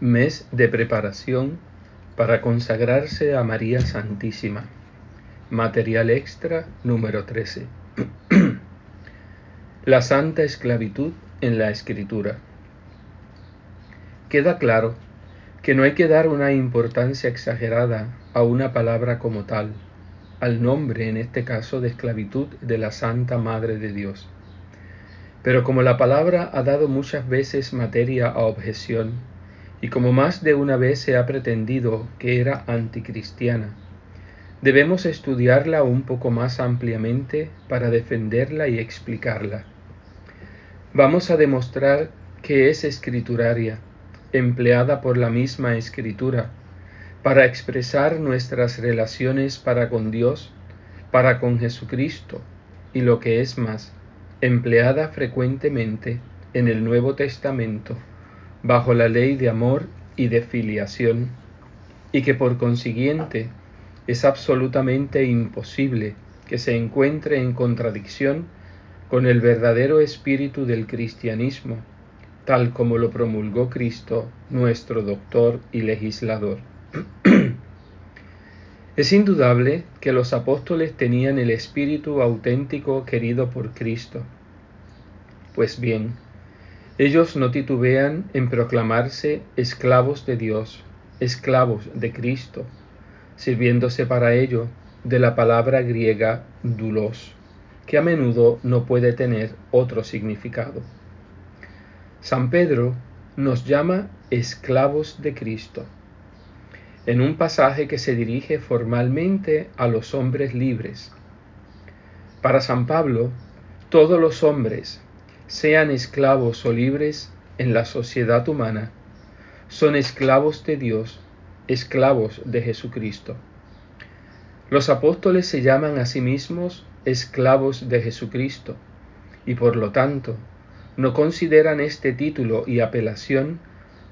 Mes de preparación para consagrarse a María Santísima. Material extra número 13. la santa esclavitud en la escritura. Queda claro que no hay que dar una importancia exagerada a una palabra como tal, al nombre en este caso de esclavitud de la Santa Madre de Dios. Pero como la palabra ha dado muchas veces materia a objeción, y como más de una vez se ha pretendido que era anticristiana, debemos estudiarla un poco más ampliamente para defenderla y explicarla. Vamos a demostrar que es escrituraria, empleada por la misma escritura, para expresar nuestras relaciones para con Dios, para con Jesucristo, y lo que es más, empleada frecuentemente en el Nuevo Testamento bajo la ley de amor y de filiación, y que por consiguiente es absolutamente imposible que se encuentre en contradicción con el verdadero espíritu del cristianismo, tal como lo promulgó Cristo, nuestro doctor y legislador. Es indudable que los apóstoles tenían el espíritu auténtico querido por Cristo. Pues bien, ellos no titubean en proclamarse esclavos de Dios, esclavos de Cristo, sirviéndose para ello de la palabra griega dulos, que a menudo no puede tener otro significado. San Pedro nos llama esclavos de Cristo en un pasaje que se dirige formalmente a los hombres libres. Para San Pablo, todos los hombres, sean esclavos o libres en la sociedad humana, son esclavos de Dios, esclavos de Jesucristo. Los apóstoles se llaman a sí mismos esclavos de Jesucristo y por lo tanto no consideran este título y apelación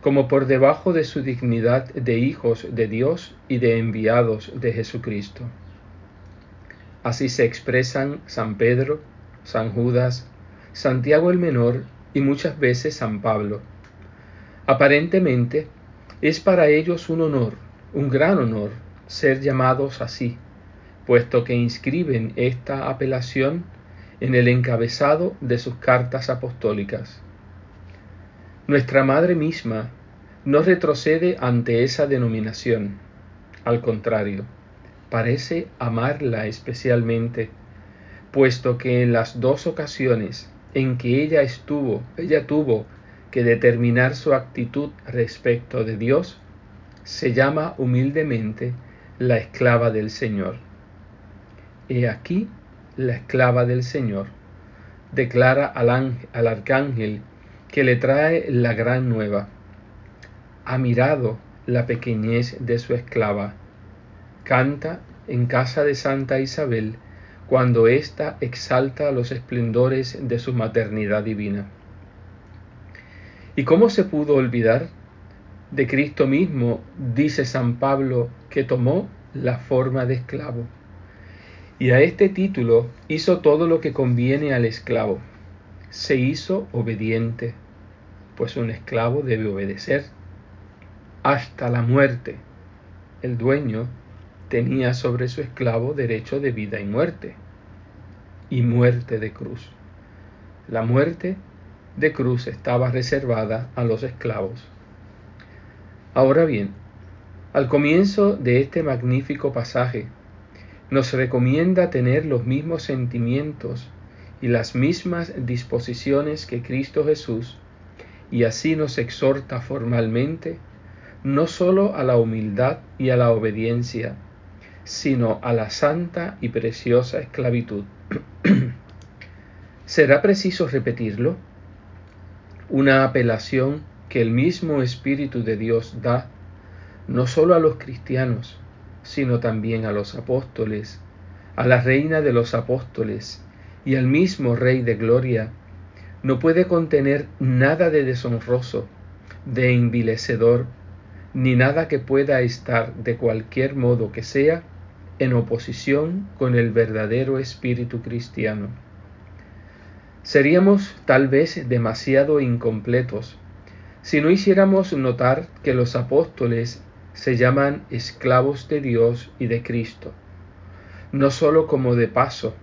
como por debajo de su dignidad de hijos de Dios y de enviados de Jesucristo. Así se expresan San Pedro, San Judas, Santiago el Menor y muchas veces San Pablo. Aparentemente es para ellos un honor, un gran honor, ser llamados así, puesto que inscriben esta apelación en el encabezado de sus cartas apostólicas. Nuestra Madre misma no retrocede ante esa denominación. Al contrario, parece amarla especialmente, puesto que en las dos ocasiones en que ella estuvo, ella tuvo que determinar su actitud respecto de Dios, se llama humildemente la esclava del Señor. He aquí la esclava del Señor, declara al, al arcángel que le trae la gran nueva. Ha mirado la pequeñez de su esclava. Canta en casa de Santa Isabel cuando ésta exalta los esplendores de su maternidad divina. ¿Y cómo se pudo olvidar? De Cristo mismo dice San Pablo que tomó la forma de esclavo. Y a este título hizo todo lo que conviene al esclavo. Se hizo obediente, pues un esclavo debe obedecer hasta la muerte. El dueño tenía sobre su esclavo derecho de vida y muerte, y muerte de cruz. La muerte de cruz estaba reservada a los esclavos. Ahora bien, al comienzo de este magnífico pasaje, nos recomienda tener los mismos sentimientos y las mismas disposiciones que Cristo Jesús y así nos exhorta formalmente no sólo a la humildad y a la obediencia, sino a la santa y preciosa esclavitud. ¿Será preciso repetirlo? Una apelación que el mismo Espíritu de Dios da no sólo a los cristianos, sino también a los apóstoles, a la reina de los apóstoles y al mismo Rey de Gloria, no puede contener nada de deshonroso, de envilecedor, ni nada que pueda estar de cualquier modo que sea en oposición con el verdadero espíritu cristiano. Seríamos tal vez demasiado incompletos si no hiciéramos notar que los apóstoles se llaman esclavos de Dios y de Cristo, no sólo como de paso,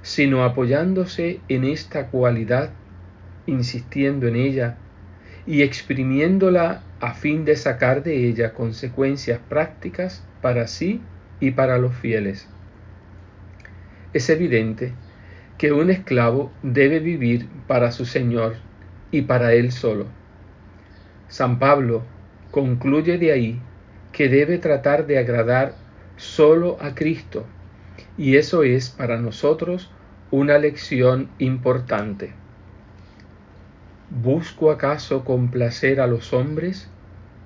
sino apoyándose en esta cualidad, insistiendo en ella y exprimiéndola a fin de sacar de ella consecuencias prácticas para sí y para los fieles. Es evidente que un esclavo debe vivir para su Señor y para Él solo. San Pablo concluye de ahí que debe tratar de agradar solo a Cristo, y eso es para nosotros una lección importante. ¿Busco acaso complacer a los hombres?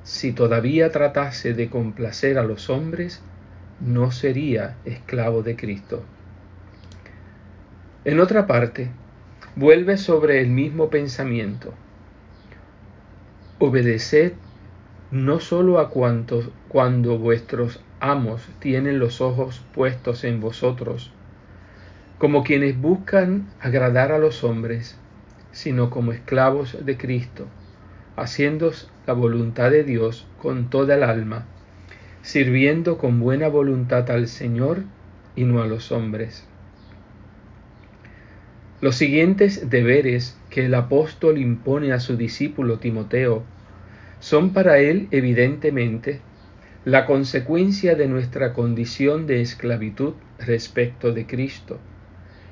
Si todavía tratase de complacer a los hombres, no sería esclavo de Cristo. En otra parte, vuelve sobre el mismo pensamiento. Obedeced no sólo a cuantos cuando vuestros amos tienen los ojos puestos en vosotros, como quienes buscan agradar a los hombres, sino como esclavos de Cristo, haciendo la voluntad de Dios con toda el alma, sirviendo con buena voluntad al Señor y no a los hombres. Los siguientes deberes que el apóstol impone a su discípulo Timoteo son para él evidentemente la consecuencia de nuestra condición de esclavitud respecto de Cristo.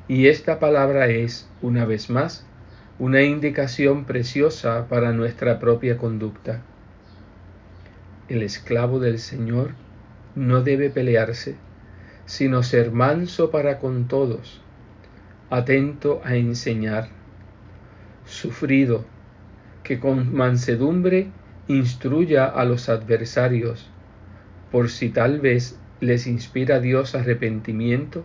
Y esta palabra es, una vez más, una indicación preciosa para nuestra propia conducta. El esclavo del Señor no debe pelearse, sino ser manso para con todos, atento a enseñar, sufrido, que con mansedumbre instruya a los adversarios, por si tal vez les inspira Dios arrepentimiento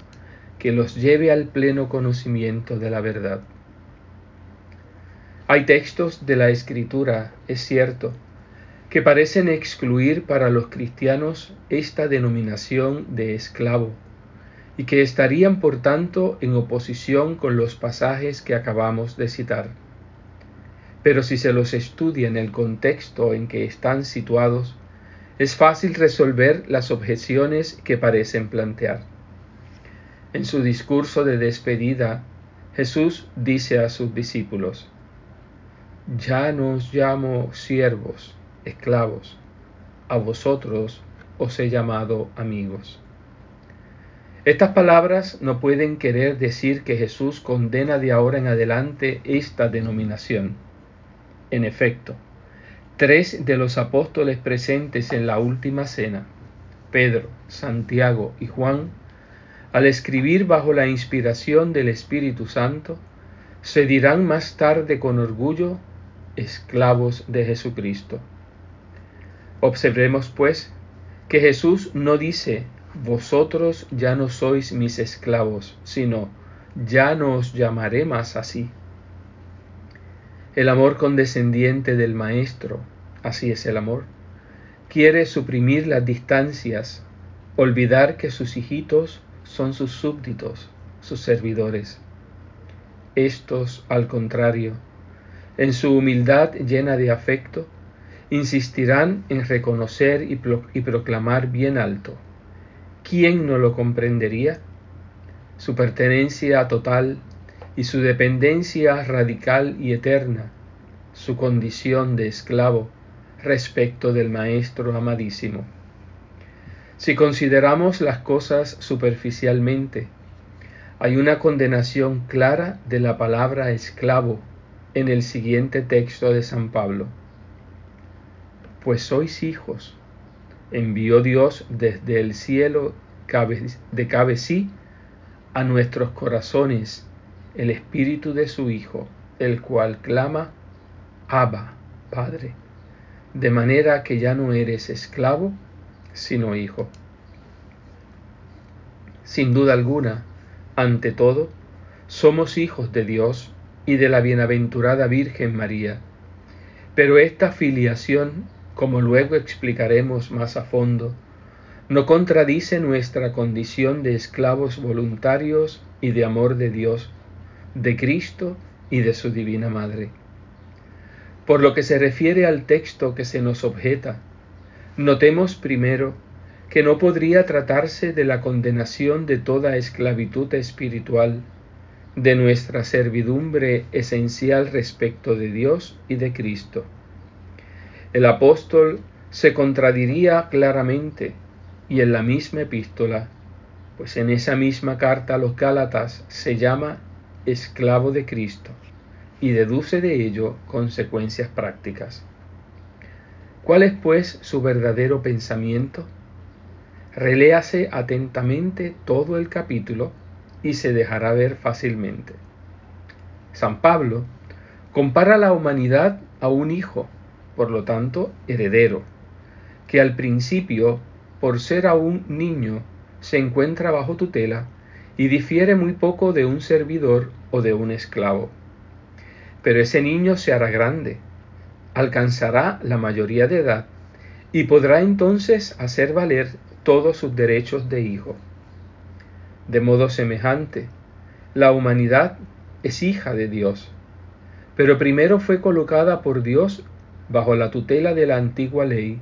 que los lleve al pleno conocimiento de la verdad. Hay textos de la Escritura, es cierto, que parecen excluir para los cristianos esta denominación de esclavo, y que estarían por tanto en oposición con los pasajes que acabamos de citar. Pero si se los estudia en el contexto en que están situados, es fácil resolver las objeciones que parecen plantear. En su discurso de despedida, Jesús dice a sus discípulos, ya no os llamo siervos, esclavos, a vosotros os he llamado amigos. Estas palabras no pueden querer decir que Jesús condena de ahora en adelante esta denominación. En efecto, tres de los apóstoles presentes en la última cena, Pedro, Santiago y Juan, al escribir bajo la inspiración del Espíritu Santo, se dirán más tarde con orgullo esclavos de Jesucristo. Observemos, pues, que Jesús no dice, vosotros ya no sois mis esclavos, sino, ya no os llamaré más así. El amor condescendiente del Maestro, así es el amor, quiere suprimir las distancias, olvidar que sus hijitos son sus súbditos, sus servidores. Estos, al contrario, en su humildad llena de afecto, insistirán en reconocer y, proclamar bien alto. ¿Quién no lo comprendería? Su pertenencia total y su dependencia radical y eterna, su condición de esclavo respecto del Maestro amadísimo. Si consideramos las cosas superficialmente, hay una condenación clara de la palabra esclavo en el siguiente texto de San Pablo. Pues sois hijos, envió Dios desde el cielo de cabecí a nuestros corazones el espíritu de su Hijo, el cual clama, Abba, Padre, de manera que ya no eres esclavo, sino hijo. Sin duda alguna, ante todo, somos hijos de Dios y de la bienaventurada Virgen María. Pero esta filiación, como luego explicaremos más a fondo, no contradice nuestra condición de esclavos voluntarios y de amor de Dios, de Cristo y de su Divina Madre. Por lo que se refiere al texto que se nos objeta, notemos primero que no podría tratarse de la condenación de toda esclavitud espiritual, de nuestra servidumbre esencial respecto de Dios y de Cristo. El apóstol se contradiría claramente y en la misma epístola, pues en esa misma carta a los Gálatas se llama esclavo de Cristo y deduce de ello consecuencias prácticas. ¿Cuál es pues su verdadero pensamiento? Reléase atentamente todo el capítulo y se dejará ver fácilmente. San Pablo compara la humanidad a un hijo, por lo tanto heredero, que al principio, por ser aún niño, se encuentra bajo tutela y difiere muy poco de un servidor o de un esclavo. Pero ese niño se hará grande, alcanzará la mayoría de edad y podrá entonces hacer valer todos sus derechos de hijo. De modo semejante, la humanidad es hija de Dios, pero primero fue colocada por Dios bajo la tutela de la antigua ley,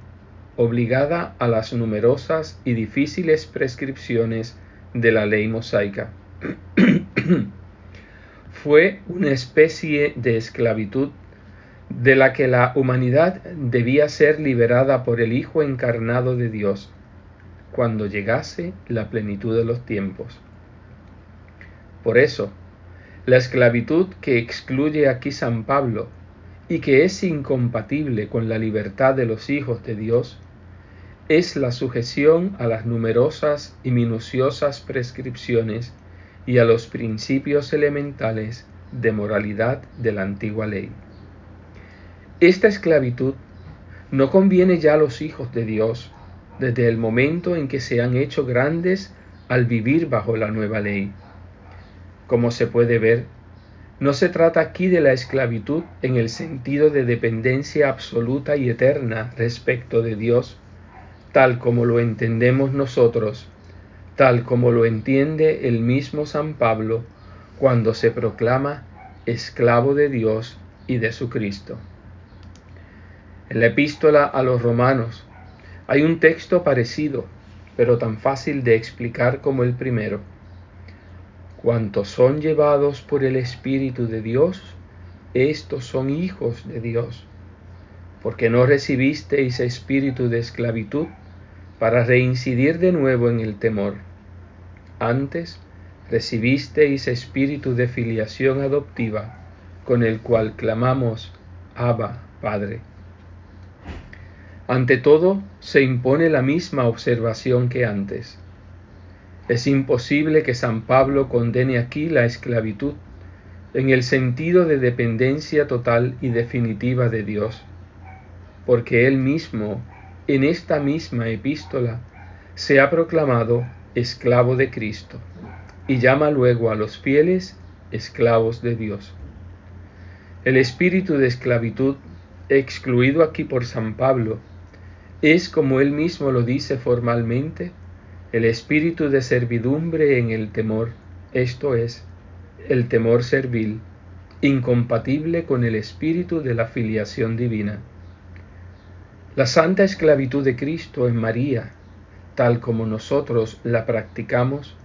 obligada a las numerosas y difíciles prescripciones de la ley mosaica. fue una especie de esclavitud de la que la humanidad debía ser liberada por el Hijo encarnado de Dios, cuando llegase la plenitud de los tiempos. Por eso, la esclavitud que excluye aquí San Pablo y que es incompatible con la libertad de los hijos de Dios, es la sujeción a las numerosas y minuciosas prescripciones y a los principios elementales de moralidad de la antigua ley. Esta esclavitud no conviene ya a los hijos de Dios, desde el momento en que se han hecho grandes al vivir bajo la nueva ley. Como se puede ver, no se trata aquí de la esclavitud en el sentido de dependencia absoluta y eterna respecto de Dios, tal como lo entendemos nosotros, tal como lo entiende el mismo San Pablo cuando se proclama esclavo de Dios y de su Cristo. En la epístola a los romanos, hay un texto parecido, pero tan fácil de explicar como el primero. Cuantos son llevados por el Espíritu de Dios, estos son hijos de Dios, porque no recibisteis espíritu de esclavitud para reincidir de nuevo en el temor. Antes recibisteis espíritu de filiación adoptiva, con el cual clamamos, Abba, Padre. Ante todo, se impone la misma observación que antes. Es imposible que San Pablo condene aquí la esclavitud en el sentido de dependencia total y definitiva de Dios, porque él mismo, en esta misma epístola, se ha proclamado esclavo de Cristo y llama luego a los fieles esclavos de Dios. El espíritu de esclavitud, excluido aquí por San Pablo, es, como él mismo lo dice formalmente, el espíritu de servidumbre en el temor, esto es, el temor servil, incompatible con el espíritu de la filiación divina. La santa esclavitud de Cristo en María, tal como nosotros la practicamos,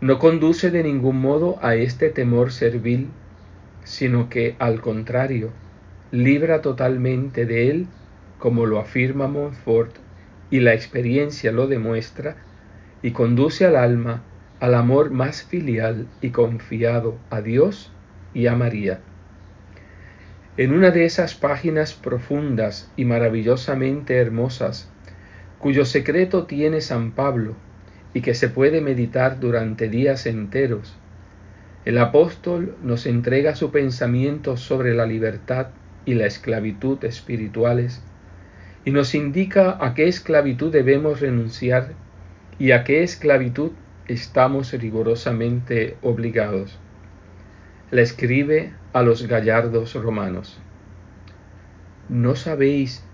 no conduce de ningún modo a este temor servil, sino que, al contrario, libra totalmente de él como lo afirma Montfort y la experiencia lo demuestra, y conduce al alma al amor más filial y confiado a Dios y a María. En una de esas páginas profundas y maravillosamente hermosas, cuyo secreto tiene San Pablo y que se puede meditar durante días enteros, el apóstol nos entrega su pensamiento sobre la libertad y la esclavitud espirituales y nos indica a qué esclavitud debemos renunciar y a qué esclavitud estamos rigurosamente obligados. Le escribe a los gallardos romanos. ¿No sabéis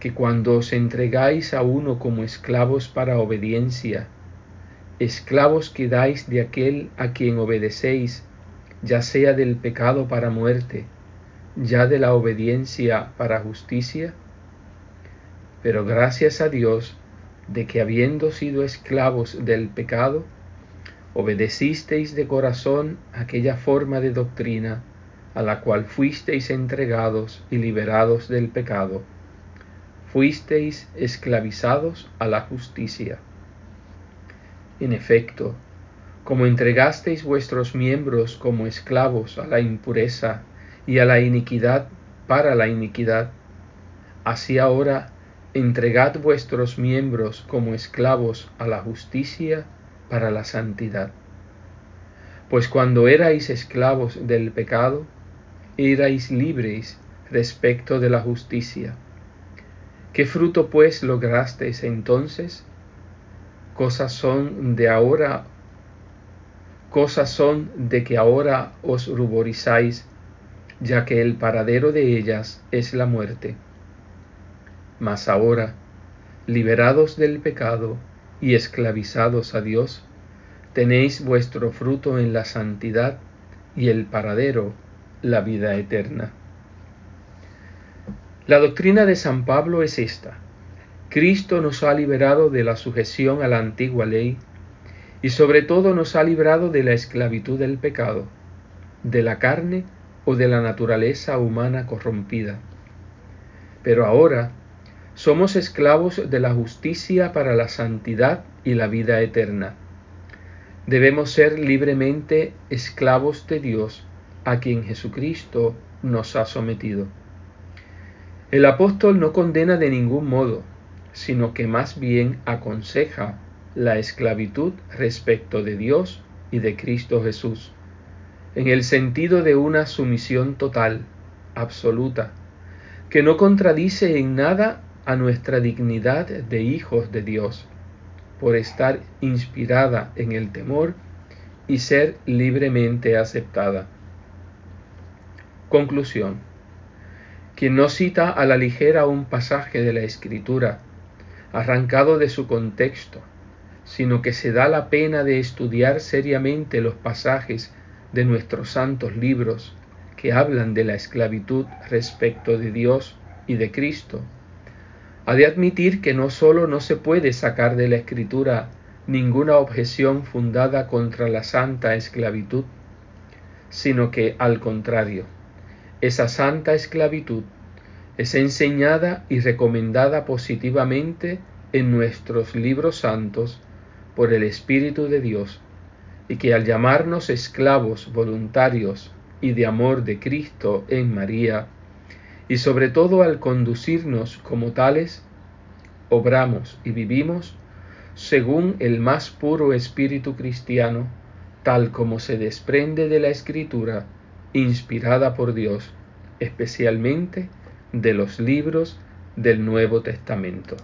que cuando os entregáis a uno como esclavos para obediencia, esclavos quedáis de aquel a quien obedecéis, ya sea del pecado para muerte, ya de la obediencia para justicia? Pero gracias a Dios de que habiendo sido esclavos del pecado, obedecisteis de corazón aquella forma de doctrina a la cual fuisteis entregados y liberados del pecado, fuisteis esclavizados a la justicia. En efecto, como entregasteis vuestros miembros como esclavos a la impureza y a la iniquidad para la iniquidad, así ahora entregad vuestros miembros como esclavos a la justicia para la santidad. Pues cuando erais esclavos del pecado, erais libres respecto de la justicia. ¿Qué fruto pues lograsteis entonces? Cosas son de ahora, cosas son de que ahora os ruborizáis, ya que el paradero de ellas es la muerte. Mas ahora, liberados del pecado y esclavizados a Dios, tenéis vuestro fruto en la santidad y el paradero, la vida eterna. La doctrina de San Pablo es esta. Cristo nos ha liberado de la sujeción a la antigua ley y sobre todo nos ha librado de la esclavitud del pecado, de la carne o de la naturaleza humana corrompida. Pero ahora, somos esclavos de la justicia para la santidad y la vida eterna. Debemos ser libremente esclavos de Dios, a quien Jesucristo nos ha sometido. El apóstol no condena de ningún modo, sino que más bien aconseja la esclavitud respecto de Dios y de Cristo Jesús, en el sentido de una sumisión total, absoluta, que no contradice en nada a nuestra dignidad de hijos de Dios, por estar inspirada en el temor y ser libremente aceptada. Conclusión. Quien no cita a la ligera un pasaje de la Escritura, arrancado de su contexto, sino que se da la pena de estudiar seriamente los pasajes de nuestros santos libros que hablan de la esclavitud respecto de Dios y de Cristo, ha de admitir que no sólo no se puede sacar de la escritura ninguna objeción fundada contra la santa esclavitud, sino que, al contrario, esa santa esclavitud es enseñada y recomendada positivamente en nuestros libros santos por el Espíritu de Dios, y que al llamarnos esclavos voluntarios y de amor de Cristo en María, y sobre todo al conducirnos como tales, obramos y vivimos según el más puro espíritu cristiano, tal como se desprende de la escritura inspirada por Dios, especialmente de los libros del Nuevo Testamento.